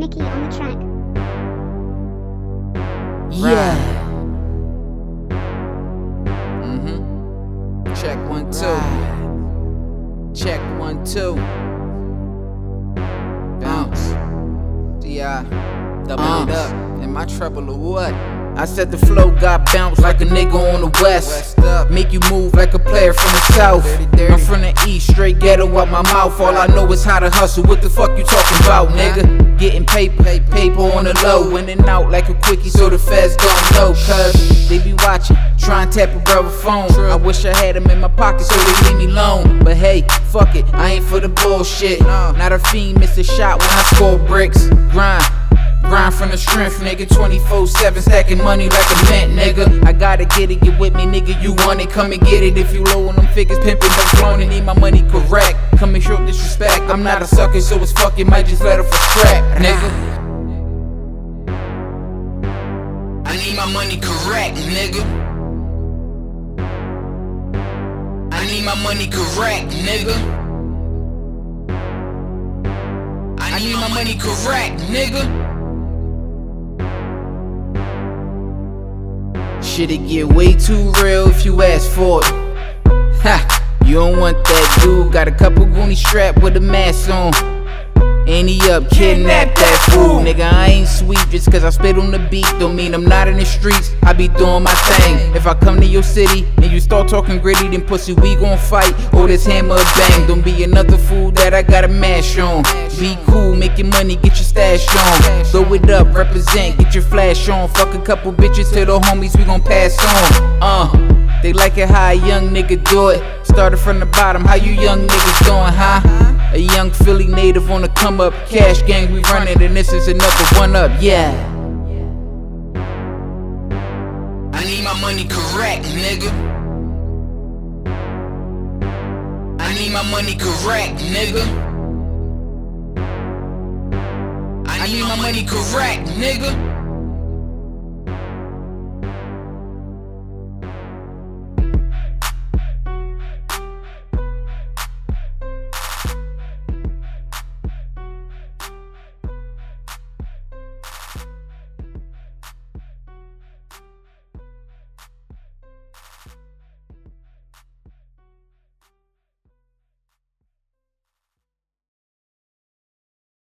Mickey on the track. Yeah. Mm-hmm. Check one, two. Check one, two. Bounce. D.I. Double it up. Am I trouble or what? I said the flow got bounced like a nigga on the west. Make you move like a player from the south. I'm from the east, straight ghetto out my mouth. All I know is how to hustle. What the fuck you talking about, nigga? Getting paper, paper on the low. In and out like a quickie so the feds don't know. Cause they be watching, try and tap a brother phone. I wish I had them in my pocket so they leave me alone. But hey, fuck it, I ain't for the bullshit. Not a fiend, miss a shot when I score bricks. Grind. Grind from the strength, nigga. 24 7 stacking money like a mint, nigga. I gotta get it, get with me, nigga. You want it, come and get it. If you low on them figures, pimping, no flowing, need my money correct. Come and show disrespect. I'm not a sucker, so it's fucking, might just let her for scrap, nigga. I need my money correct, nigga. I need my money correct, nigga. I need my money correct, nigga. Shit'll get way too real if you ask for it. Ha! You don't want that dude. Got a couple goonies strapped with a mask on. And he up, kidnap that fool. Nigga, I ain't sweet just cause I spit on the beat. Don't mean I'm not in the streets. I be doing my thing. If I come to your city and you start talking gritty, then pussy, we gon' fight. Oh, this hammer bang. Don't be another fool that I gotta mash on. Be cool, making money, get your stash on. Throw it up, represent, get your flash on. Fuck a couple bitches to the homies, we gon' pass on. Uh. They like it how a young nigga do it. Started from the bottom, how you young niggas doing, huh? A young Philly native on the come up, cash gang we running, and this is another one up, yeah. I need my money correct, nigga. I need my money correct, nigga. I need my money correct, nigga.